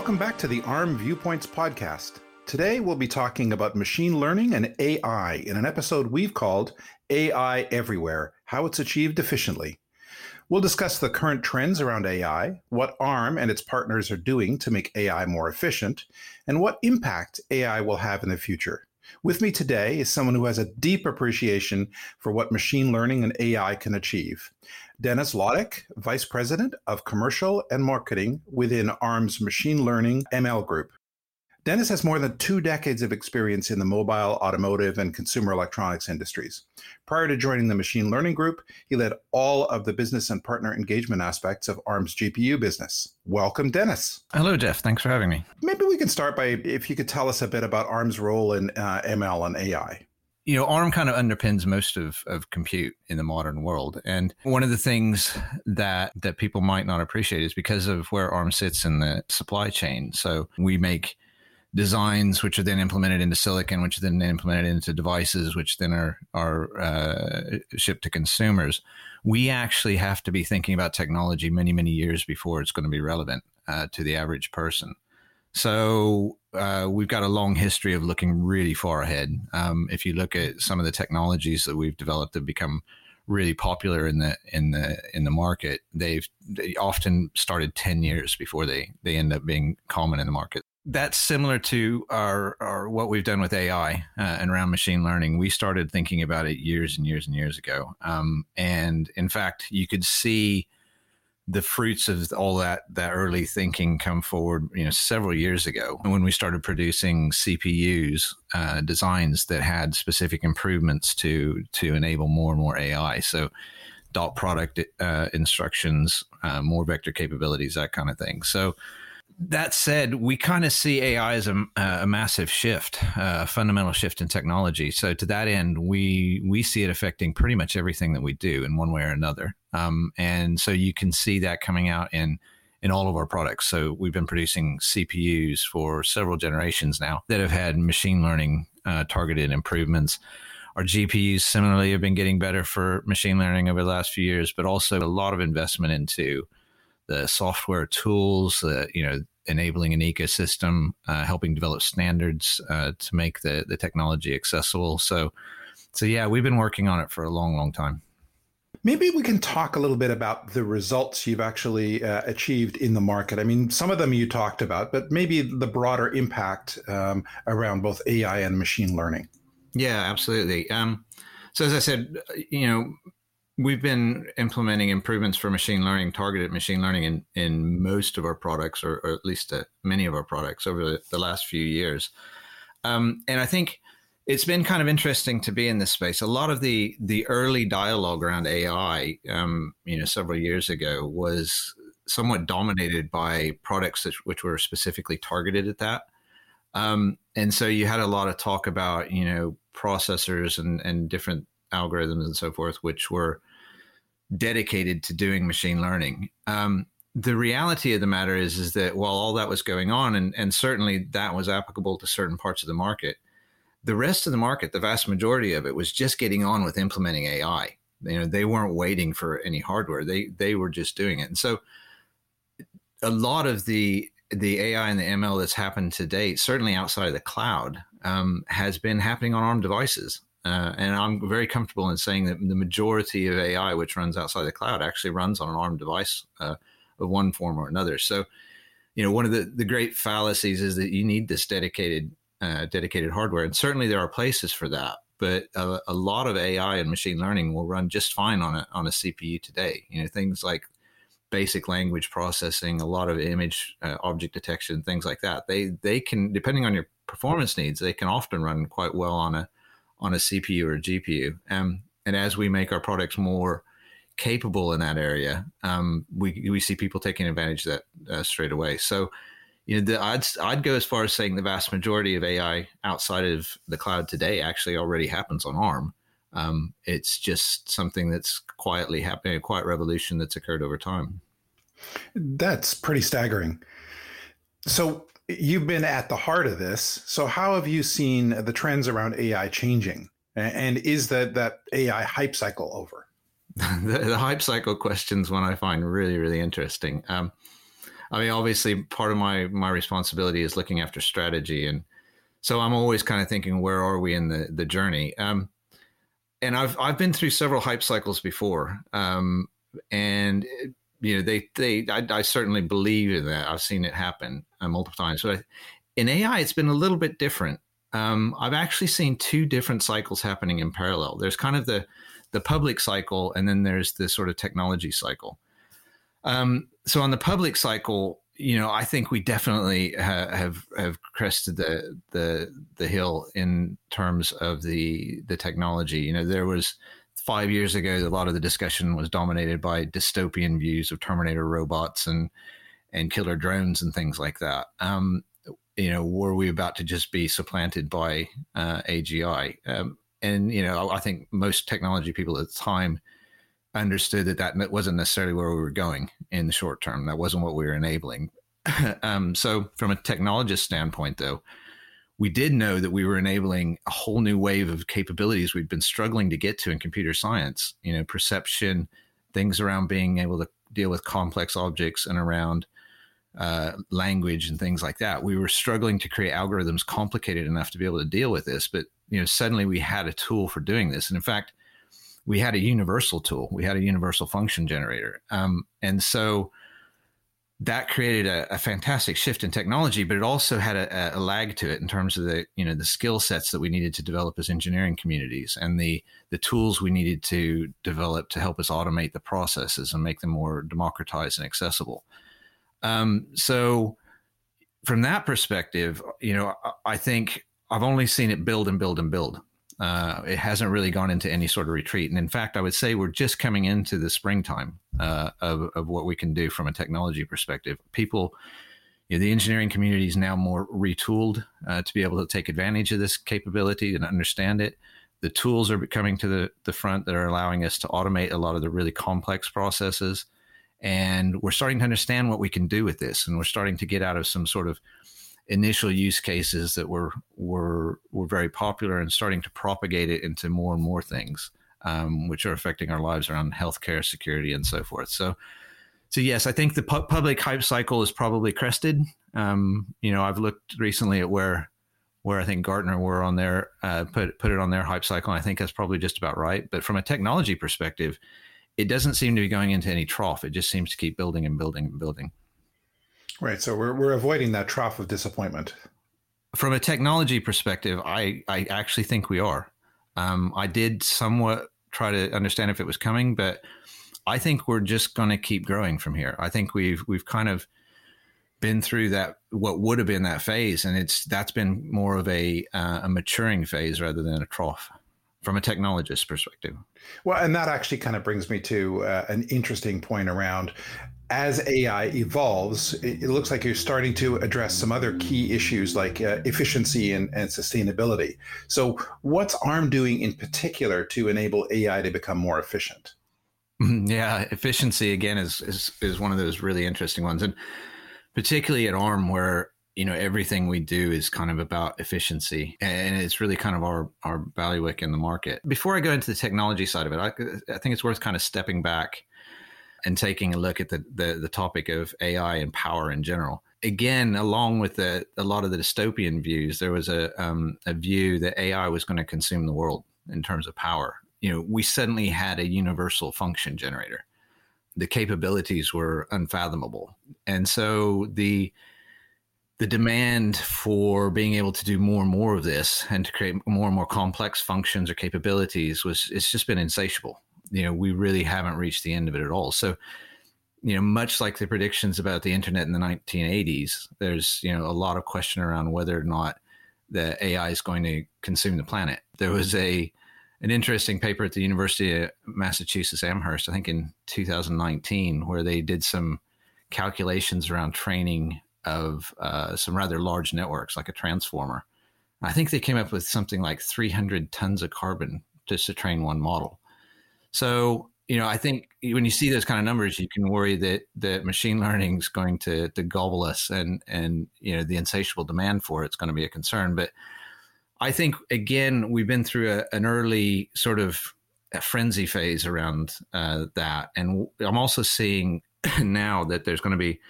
Welcome back to the ARM Viewpoints podcast. Today we'll be talking about machine learning and AI in an episode we've called AI Everywhere How It's Achieved Efficiently. We'll discuss the current trends around AI, what ARM and its partners are doing to make AI more efficient, and what impact AI will have in the future. With me today is someone who has a deep appreciation for what machine learning and AI can achieve. Dennis Laudick, Vice President of Commercial and Marketing within ARM's Machine Learning ML Group. Dennis has more than two decades of experience in the mobile, automotive, and consumer electronics industries. Prior to joining the machine learning group, he led all of the business and partner engagement aspects of ARM's GPU business. Welcome, Dennis. Hello, Geof. Thanks for having me. Maybe we can start by if you could tell us a bit about ARM's role in uh, ML and AI you know, ARM kind of underpins most of, of compute in the modern world. And one of the things that that people might not appreciate is because of where ARM sits in the supply chain. So we make designs which are then implemented into silicon, which are then implemented into devices, which then are are uh, shipped to consumers. We actually have to be thinking about technology many many years before it's going to be relevant uh, to the average person. So uh, we've got a long history of looking really far ahead. Um, if you look at some of the technologies that we've developed that become really popular in the in the in the market, they've they often started ten years before they they end up being common in the market that's similar to our, our what we've done with AI uh, and around machine learning. We started thinking about it years and years and years ago, um, and in fact, you could see the fruits of all that that early thinking come forward. You know, several years ago when we started producing CPUs uh, designs that had specific improvements to to enable more and more AI. So dot product uh, instructions, uh, more vector capabilities, that kind of thing. So that said, we kind of see AI as a, a massive shift, a fundamental shift in technology. So to that end, we we see it affecting pretty much everything that we do in one way or another. Um, and so you can see that coming out in in all of our products. So we've been producing CPUs for several generations now that have had machine learning uh, targeted improvements. Our GPUs similarly have been getting better for machine learning over the last few years, but also a lot of investment into the software tools, uh, you know, enabling an ecosystem, uh, helping develop standards uh, to make the the technology accessible. So, so yeah, we've been working on it for a long, long time. Maybe we can talk a little bit about the results you've actually uh, achieved in the market. I mean, some of them you talked about, but maybe the broader impact um, around both AI and machine learning. Yeah, absolutely. Um, so, as I said, you know, We've been implementing improvements for machine learning, targeted machine learning in, in most of our products, or, or at least uh, many of our products over the, the last few years. Um, and I think it's been kind of interesting to be in this space. A lot of the the early dialogue around AI, um, you know, several years ago, was somewhat dominated by products that, which were specifically targeted at that. Um, and so you had a lot of talk about, you know, processors and, and different algorithms and so forth, which were dedicated to doing machine learning. Um, the reality of the matter is, is that while all that was going on, and, and certainly that was applicable to certain parts of the market, the rest of the market, the vast majority of it, was just getting on with implementing AI. You know, they weren't waiting for any hardware; they they were just doing it. And so, a lot of the the AI and the ML that's happened to date, certainly outside of the cloud, um, has been happening on ARM devices. Uh, and I'm very comfortable in saying that the majority of AI, which runs outside the cloud, actually runs on an ARM device uh, of one form or another. So, you know, one of the, the great fallacies is that you need this dedicated uh, dedicated hardware, and certainly there are places for that. But a, a, lot of AI and machine learning will run just fine on a on a CPU today. You know, things like basic language processing, a lot of image uh, object detection, things like that. They they can, depending on your performance needs, they can often run quite well on a on a CPU or a GPU. Um, and as we make our products more capable in that area, um, we we see people taking advantage of that uh, straight away. So, you know, the, I'd I'd go as far as saying the vast majority of AI outside of the cloud today actually already happens on ARM. Um, it's just something that's quietly happening, a quiet revolution that's occurred over time. That's pretty staggering. So, you've been at the heart of this. So how have you seen the trends around AI changing? And is that that AI hype cycle over? the, the, hype cycle questions one I find really really interesting. Um, I mean, obviously, part of my my responsibility is looking after strategy, and so I'm always kind of thinking, where are we in the the journey? Um, and I've I've been through several hype cycles before, um, and you know they they I, I, certainly believe in that. I've seen it happen uh, multiple times, but I, in AI, it's been a little bit different. Um, I've actually seen two different cycles happening in parallel. There's kind of the the public cycle, and then there's the sort of technology cycle. Um, so on the public cycle, you know, I think we definitely ha- have have crested the the the hill in terms of the the technology. You know, there was five years ago, a lot of the discussion was dominated by dystopian views of Terminator robots and and killer drones and things like that. Um, you know, were we about to just be supplanted by uh, AGI? Um, and you know, I think most technology people at the time understood that that wasn't necessarily where we were going in the short term. That wasn't what we were enabling. um, so, from a technologist standpoint, though, we did know that we were enabling a whole new wave of capabilities we'd been struggling to get to in computer science. You know, perception, things around being able to deal with complex objects and around uh, language and things like that. We were struggling to create algorithms complicated enough to be able to deal with this, but you know, suddenly we had a tool for doing this. And in fact, we had a universal tool. We had a universal function generator. Um, and so that created a, a, fantastic shift in technology, but it also had a, a, lag to it in terms of the you know the skill sets that we needed to develop as engineering communities and the the tools we needed to develop to help us automate the processes and make them more democratized and accessible. Um, so, from that perspective, you know, I think I've only seen it build and build and build. Uh, it hasn't really gone into any sort of retreat. And in fact, I would say we're just coming into the springtime uh, of, of what we can do from a technology perspective. People, you know, the engineering community is now more retooled uh, to be able to take advantage of this capability and understand it. The tools are coming to the, the front that are allowing us to automate a lot of the really complex processes. And we're starting to understand what we can do with this. And we're starting to get out of some sort of initial use cases that were were were very popular and starting to propagate it into more and more things, um, which are affecting our lives around healthcare, security, and so forth. So, so yes, I think the pu- public hype cycle is probably crested. Um, you know, I've looked recently at where where I think Gartner were on their uh, put put it on their hype cycle. And I think that's probably just about right. But from a technology perspective, it doesn't seem to be going into any trough. It just seems to keep building and building and building. Right. So we're, we're avoiding that trough of disappointment. From a technology perspective, I, I actually think we are. Um, I did somewhat try to understand if it was coming, but I think we're just going to keep growing from here. I think we've we've kind of been through that what would have been that phase, and it's that's been more of a uh, a maturing phase rather than a trough from a technologist perspective. Well, and that actually kind of brings me to uh, an interesting point around as AI evolves, it, looks like you're starting to address some other key issues like uh, efficiency and, and, sustainability. So, what's ARM doing in particular to enable AI to become more efficient? Mm-hmm. Yeah, efficiency again is is is one of those really interesting ones, and particularly at ARM where you know everything we do is kind of about efficiency and it's really kind of our our bailiwick in the market before i go into the technology side of it I, I think it's worth kind of stepping back and taking a look at the, the, the topic of AI and power in general. Again, along with the, a lot of the dystopian views, there was a, um, a view that AI was going to consume the world in terms of power. You know, we suddenly had a universal function generator. The capabilities were unfathomable, and so the the demand for being able to do more and more of this and to create more and more complex functions or capabilities was it's just been insatiable you know, we really haven't reached the end of it at all. So, you know, much like the predictions about the internet in the 1980s, there's, you know, a lot of question around whether or not the AI is going to consume the planet. There was a an interesting paper at the University of Massachusetts Amherst, I think in 2019, where they did some calculations around training of uh, some rather large networks, like a transformer. I think they came up with something like 300 tons of carbon just to train one model. So, you know, I think when you see those kind of numbers, you can worry that that machine learning is going to to gobble us, and and you know the insatiable demand for it's going to be a concern. But I think again, we've been through a, an early sort of frenzy phase around uh, that, and I'm also seeing now that there's going to be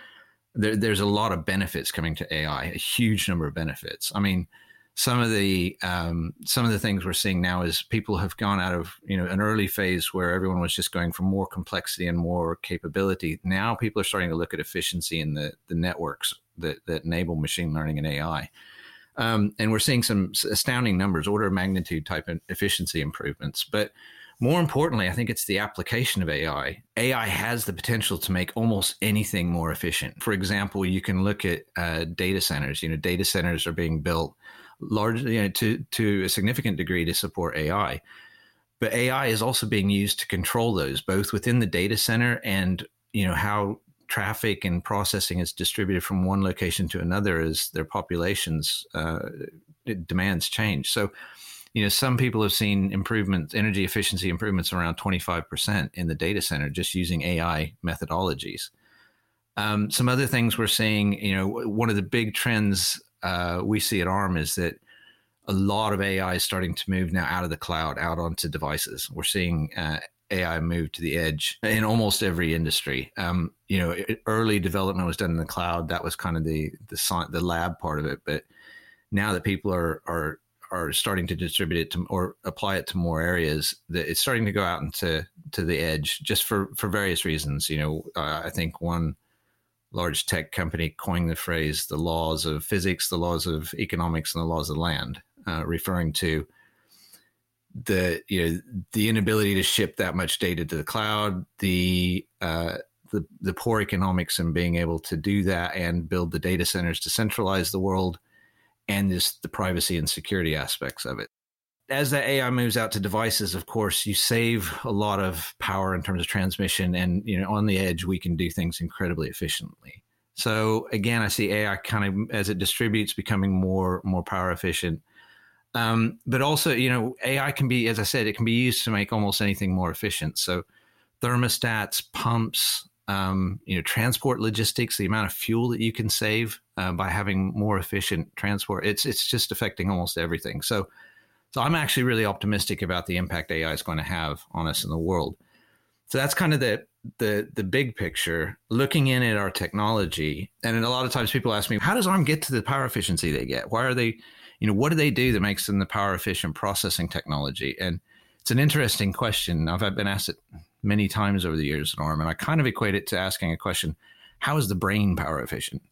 there, there's a lot of benefits coming to AI, a huge number of benefits. I mean, some of the um, some of the things we're seeing now is people have gone out of you know an early phase where everyone was just going for more complexity and more capability. Now people are starting to look at efficiency in the the networks that that enable machine learning and AI. Um, and we're seeing some astounding numbers, order of magnitude type efficiency improvements. But more importantly, I think it's the application of AI. AI has the potential to make almost anything more efficient. For example, you can look at uh, data centers. You know, data centers are being built largely you know, to to a significant degree to support AI. But AI is also being used to control those, both within the data center and you know how traffic and processing is distributed from one location to another as their populations uh, demands change. So, you know, some people have seen improvements, energy efficiency improvements around 25% in the data center just using AI methodologies. Um, some other things we're seeing, you know, one of the big trends uh, we see at ARM is that a lot of AI is starting to move now out of the cloud, out onto devices. We're seeing uh, AI move to the edge in almost every industry. Um, you know, early development was done in the cloud. That was kind of the the the lab part of it. But now that people are are are starting to distribute it to or apply it to more areas, that it's starting to go out into to the edge just for for various reasons. You know, uh, I think one large tech company coined the phrase "the laws of physics, the laws of economics, and the laws of land," uh, referring to the you know the inability to ship that much data to the cloud, the uh, the the poor economics in being able to do that and build the data centers to centralize the world, and this the privacy and security aspects of it. As that AI moves out to devices, of course, you save a lot of power in terms of transmission, and you know on the edge we can do things incredibly efficiently. So again, I see AI kind of as it distributes becoming more more power efficient um, but also, you know, AI can be, as I said, it can be used to make almost anything more efficient. So thermostats, pumps, um, you know, transport logistics, the amount of fuel that you can save uh, by having more efficient transport, it's it's just affecting almost everything. So, so I'm actually really optimistic about the impact AI is going to have on us in the world. So that's kind of the the the big picture. Looking in at our technology, and a lot of times people ask me, how does ARM get to the power efficiency they get? Why are they you know, what do they do that makes them the power efficient processing technology? And it's an interesting question. I've been asked it many times over the years, at ARM, and I kind of equate it to asking a question: How is the brain power efficient?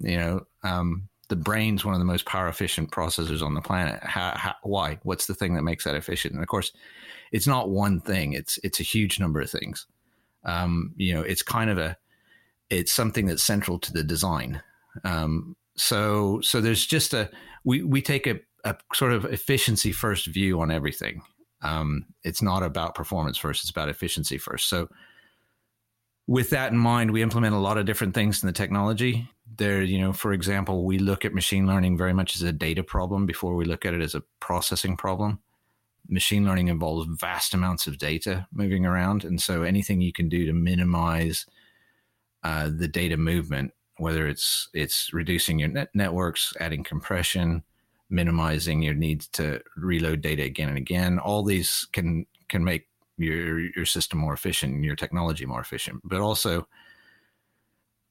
You know, um, the brain's one of the most power efficient processors on the planet. How, how, why? What's the thing that makes that efficient? And of course, it's not one thing. It's it's a huge number of things. Um, you know, it's kind of a it's something that's central to the design. Um, so so there's just a we we take a, a sort of efficiency first view on everything. Um, it's not about performance first; it's about efficiency first. So with that in mind, we implement a lot of different things in the technology. There, you know, for example, we look at machine learning very much as a data problem before we look at it as a processing problem. Machine learning involves vast amounts of data moving around, and so anything you can do to minimize uh, the data movement whether it's it's reducing your net networks, adding compression, minimizing your needs to reload data again and again. All these can can make your your system more efficient and your technology more efficient. But also,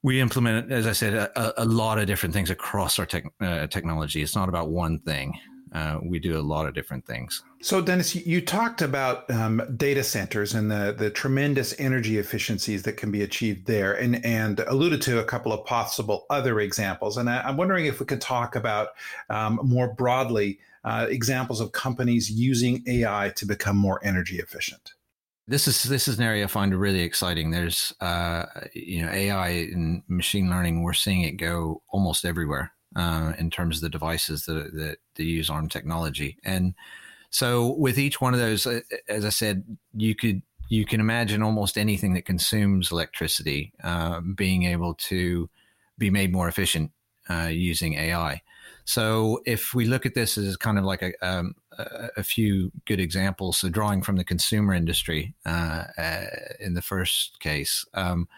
we implement, as I said, a, a lot of different things across our tech, uh, technology. It's not about one thing uh, we do a lot of different things. So, Dennis, you talked about um, data centers and the the tremendous energy efficiencies that can be achieved there, and and alluded to a couple of possible other examples. And I, am wondering if we could talk about um, more broadly uh, examples of companies using AI to become more energy efficient. This is this is an area I find really exciting. There's uh, you know AI and machine learning. We're seeing it go almost everywhere uh, in terms of the devices that, that, that use ARM technology. And so with each one of those, as I said, you could you can imagine almost anything that consumes electricity uh, being able to be made more efficient uh, using AI. So if we look at this as kind of like a, um, a few good examples, so drawing from the consumer industry uh, uh, in the first case, um,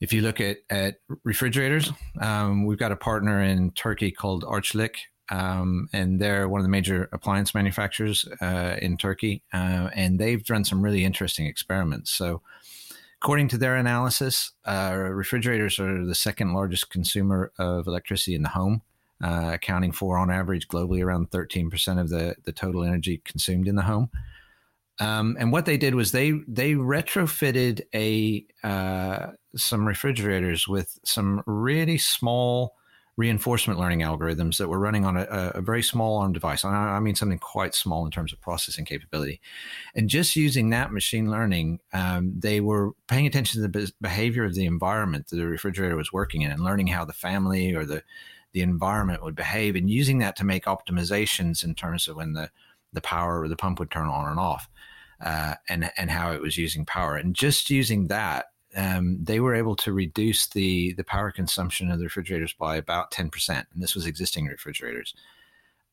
if you look at, at refrigerators, um, we've got a partner in Turkey called Arçelik, um, and they're one of the major appliance manufacturers uh, in Turkey, uh, and they've done some really interesting experiments. So, According to their analysis, uh, refrigerators are the second largest consumer of electricity in the home, uh, accounting for, on average, globally around 13% of the, the total energy consumed in the home. Um, and what they did was they they retrofitted a uh, some refrigerators with some really small reinforcement learning algorithms that were running on a, a very small on device. I mean something quite small in terms of processing capability. And just using that machine learning, um, they were paying attention to the behavior of the environment that the refrigerator was working in and learning how the family or the the environment would behave and using that to make optimizations in terms of when the the power or the pump would turn on and off. Uh, and and how it was using power. And just using that, um, they were able to reduce the the power consumption of the refrigerators by about ten percent. And this was existing refrigerators.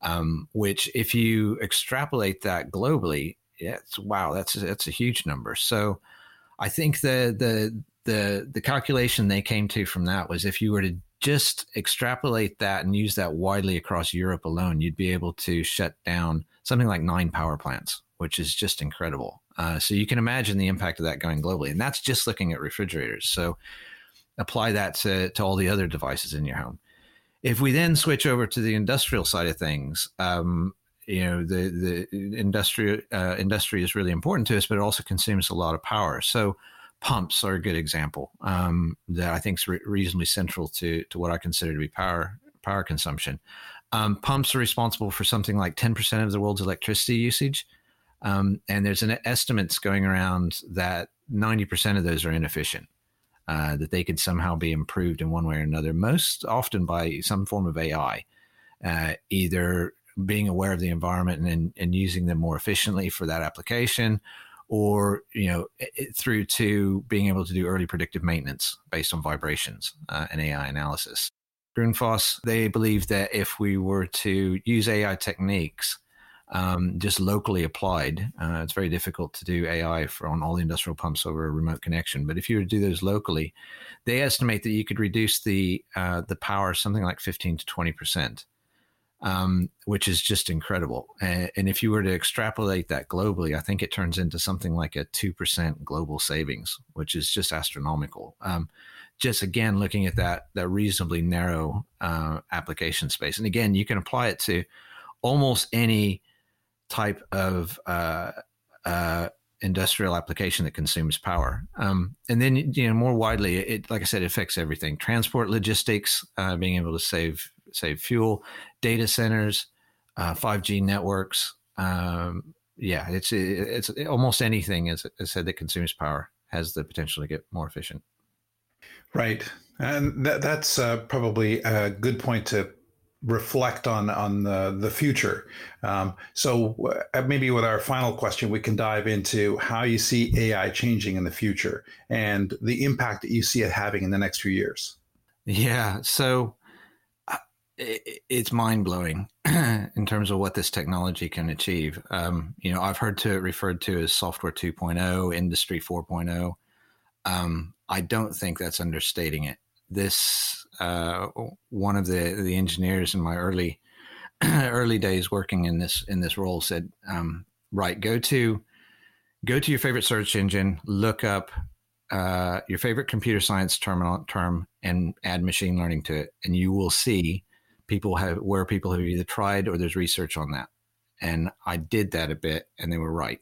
Um, which, if you extrapolate that globally, it's wow, that's that's a huge number. So, I think the the the the calculation they came to from that was if you were to just extrapolate that and use that widely across Europe alone, you'd be able to shut down something like nine power plants which is just incredible. Uh, so you can imagine the impact of that going globally, and that's just looking at refrigerators. So apply that to, to all the other devices in your home. If we then switch over to the industrial side of things, um, you know the the industry uh, industry is really important to us, but it also consumes a lot of power. So pumps are a good example um, that I think is re- reasonably central to to what I consider to be power power consumption. Um, pumps are responsible for something like ten percent of the world's electricity usage. Um, and there's an estimates going around that 90% of those are inefficient, uh, that they could somehow be improved in one way or another, most often by some form of AI, uh, either being aware of the environment and, and using them more efficiently for that application, or you know it, through to being able to do early predictive maintenance based on vibrations uh, and AI analysis. Grundfos, they believe that if we were to use AI techniques um, just locally applied. Uh, it's very difficult to do AI for on all the industrial pumps over a remote connection. But if you were to do those locally, they estimate that you could reduce the uh, the power something like fifteen to twenty percent, um, which is just incredible. And, and, if you were to extrapolate that globally, I think it turns into something like a two percent global savings, which is just astronomical. Um, just again looking at that that reasonably narrow uh, application space, and again you can apply it to almost any type of uh, uh, industrial application that consumes power. Um, and then, you know, more widely, it, like I said, it affects everything: transport, logistics, uh, being able to save save fuel, data centers, uh, five G networks. Um, yeah, it's it's almost anything, as I said, that consumes power has the potential to get more efficient. Right, and that, that's uh, probably a good point to reflect on on the the future. Um, so uh, maybe with our final question, we can dive into how you see AI changing in the future and the impact that you see it having in the next few years. Yeah, so it's mind blowing in terms of what this technology can achieve. Um, you know, I've heard to it referred to as software 2.0, industry 4.0. Um, I don't think that's understating it. This uh, one of the the engineers in my early early days working in this in this role said, um, "Right, go to go to your favorite search engine, look up uh, your favorite computer science term term, and add machine learning to it, and you will see people have where people have either tried or there's research on that." And I did that a bit, and they were right.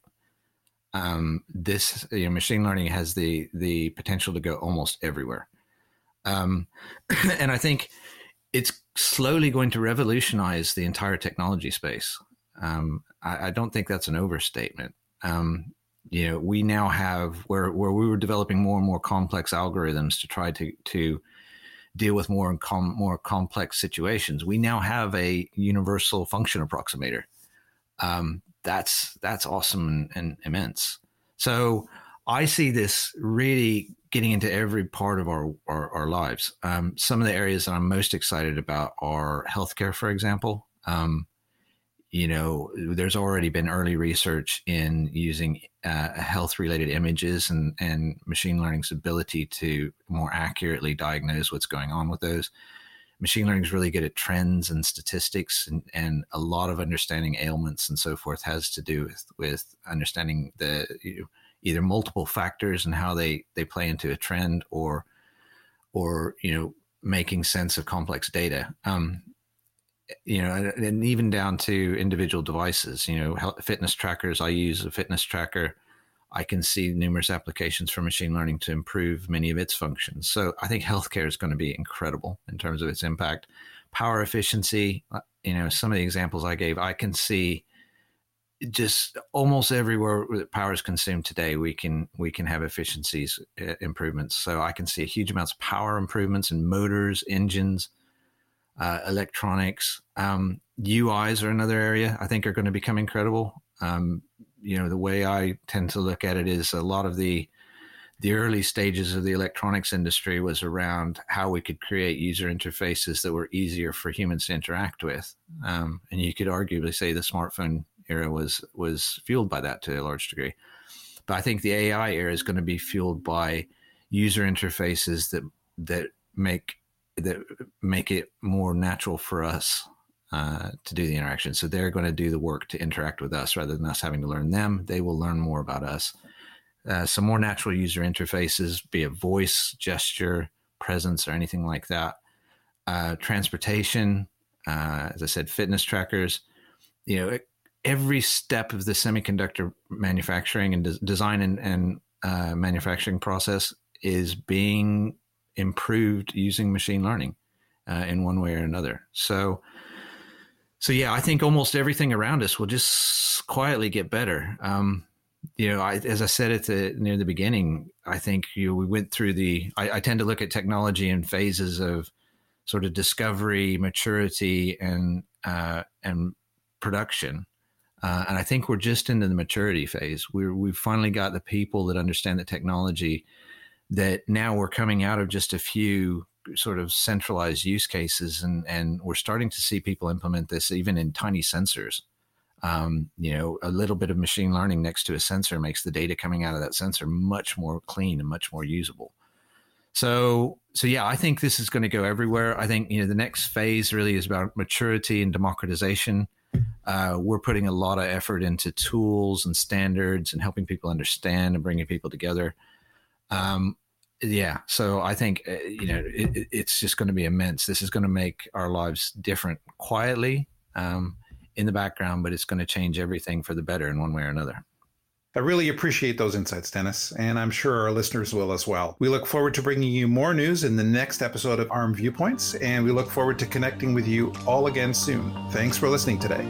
Um, this you know, machine learning has the the potential to go almost everywhere. Um, and I think it's slowly going to revolutionize the entire technology space. Um, I, I, don't think that's an overstatement. Um, you know, we now have where where we were developing more and more complex algorithms to try to to deal with more and com- more complex situations. We now have a universal function approximator. Um, that's that's awesome and, and immense. So I see this really getting into every part of our our, our lives. Um, some of the areas that I'm most excited about are healthcare, for example. Um, you know, there's already been early research in using uh, health-related images and and machine learning's ability to more accurately diagnose what's going on with those. Machine learning is really good at trends and statistics, and, and a lot of understanding ailments and so forth has to do with with understanding the you know, either multiple factors and how they they play into a trend or or you know making sense of complex data um, you know and, even down to individual devices you know fitness trackers i use a fitness tracker I can see numerous applications for machine learning to improve many of its functions. So I think healthcare is going to be incredible in terms of its impact. Power efficiency, uh, you know, some of the examples I gave, I can see just almost everywhere that power is consumed today, we can we can have efficiencies uh, improvements. So I can see huge amounts of power improvements in motors, engines, uh, electronics. Um, UIs are another area I think are going to become incredible. Um, you know, the way I tend to look at it is a lot of the the early stages of the electronics industry was around how we could create user interfaces that were easier for humans to interact with. Um, and you could arguably say the smartphone era was was fueled by that to a large degree. But I think the AI era is going to be fueled by user interfaces that that make that make it more natural for us uh, to do the interaction. So they're going to do the work to interact with us rather than us having to learn them. They will learn more about us. Uh, some more natural user interfaces, be it voice, gesture, presence, or anything like that. Uh, transportation, uh, as I said, fitness trackers. You know, every step of the semiconductor manufacturing and de- design and, and uh, manufacturing process is being improved using machine learning uh, in one way or another. So, so yeah, I think almost everything around us will just quietly get better. Um, you know, I, as I said at the near the beginning, I think you know, we went through the. I, I tend to look at technology in phases of sort of discovery, maturity, and uh, and production. Uh, and I think we're just into the maturity phase. We're, we've finally got the people that understand the technology that now we're coming out of just a few sort of centralized use cases and, and we're starting to see people implement this even in tiny sensors. Um, you know, a little bit of machine learning next to a sensor makes the data coming out of that sensor much more clean and much more usable. So, so yeah, I think this is going to go everywhere. I think you know the next phase really is about maturity and democratization. Uh, we're putting a lot of effort into tools and standards and helping people understand and bringing people together. Um, yeah, so I think uh, you know it, it's just going to be immense. This is going to make our lives different quietly um, in the background, but it's going to change everything for the better in one way or another. I really appreciate those insights, Dennis, and I'm sure our listeners will as well. We look forward to bringing you more news in the next episode of ARM Viewpoints, and we look forward to connecting with you all again soon. Thanks for listening today.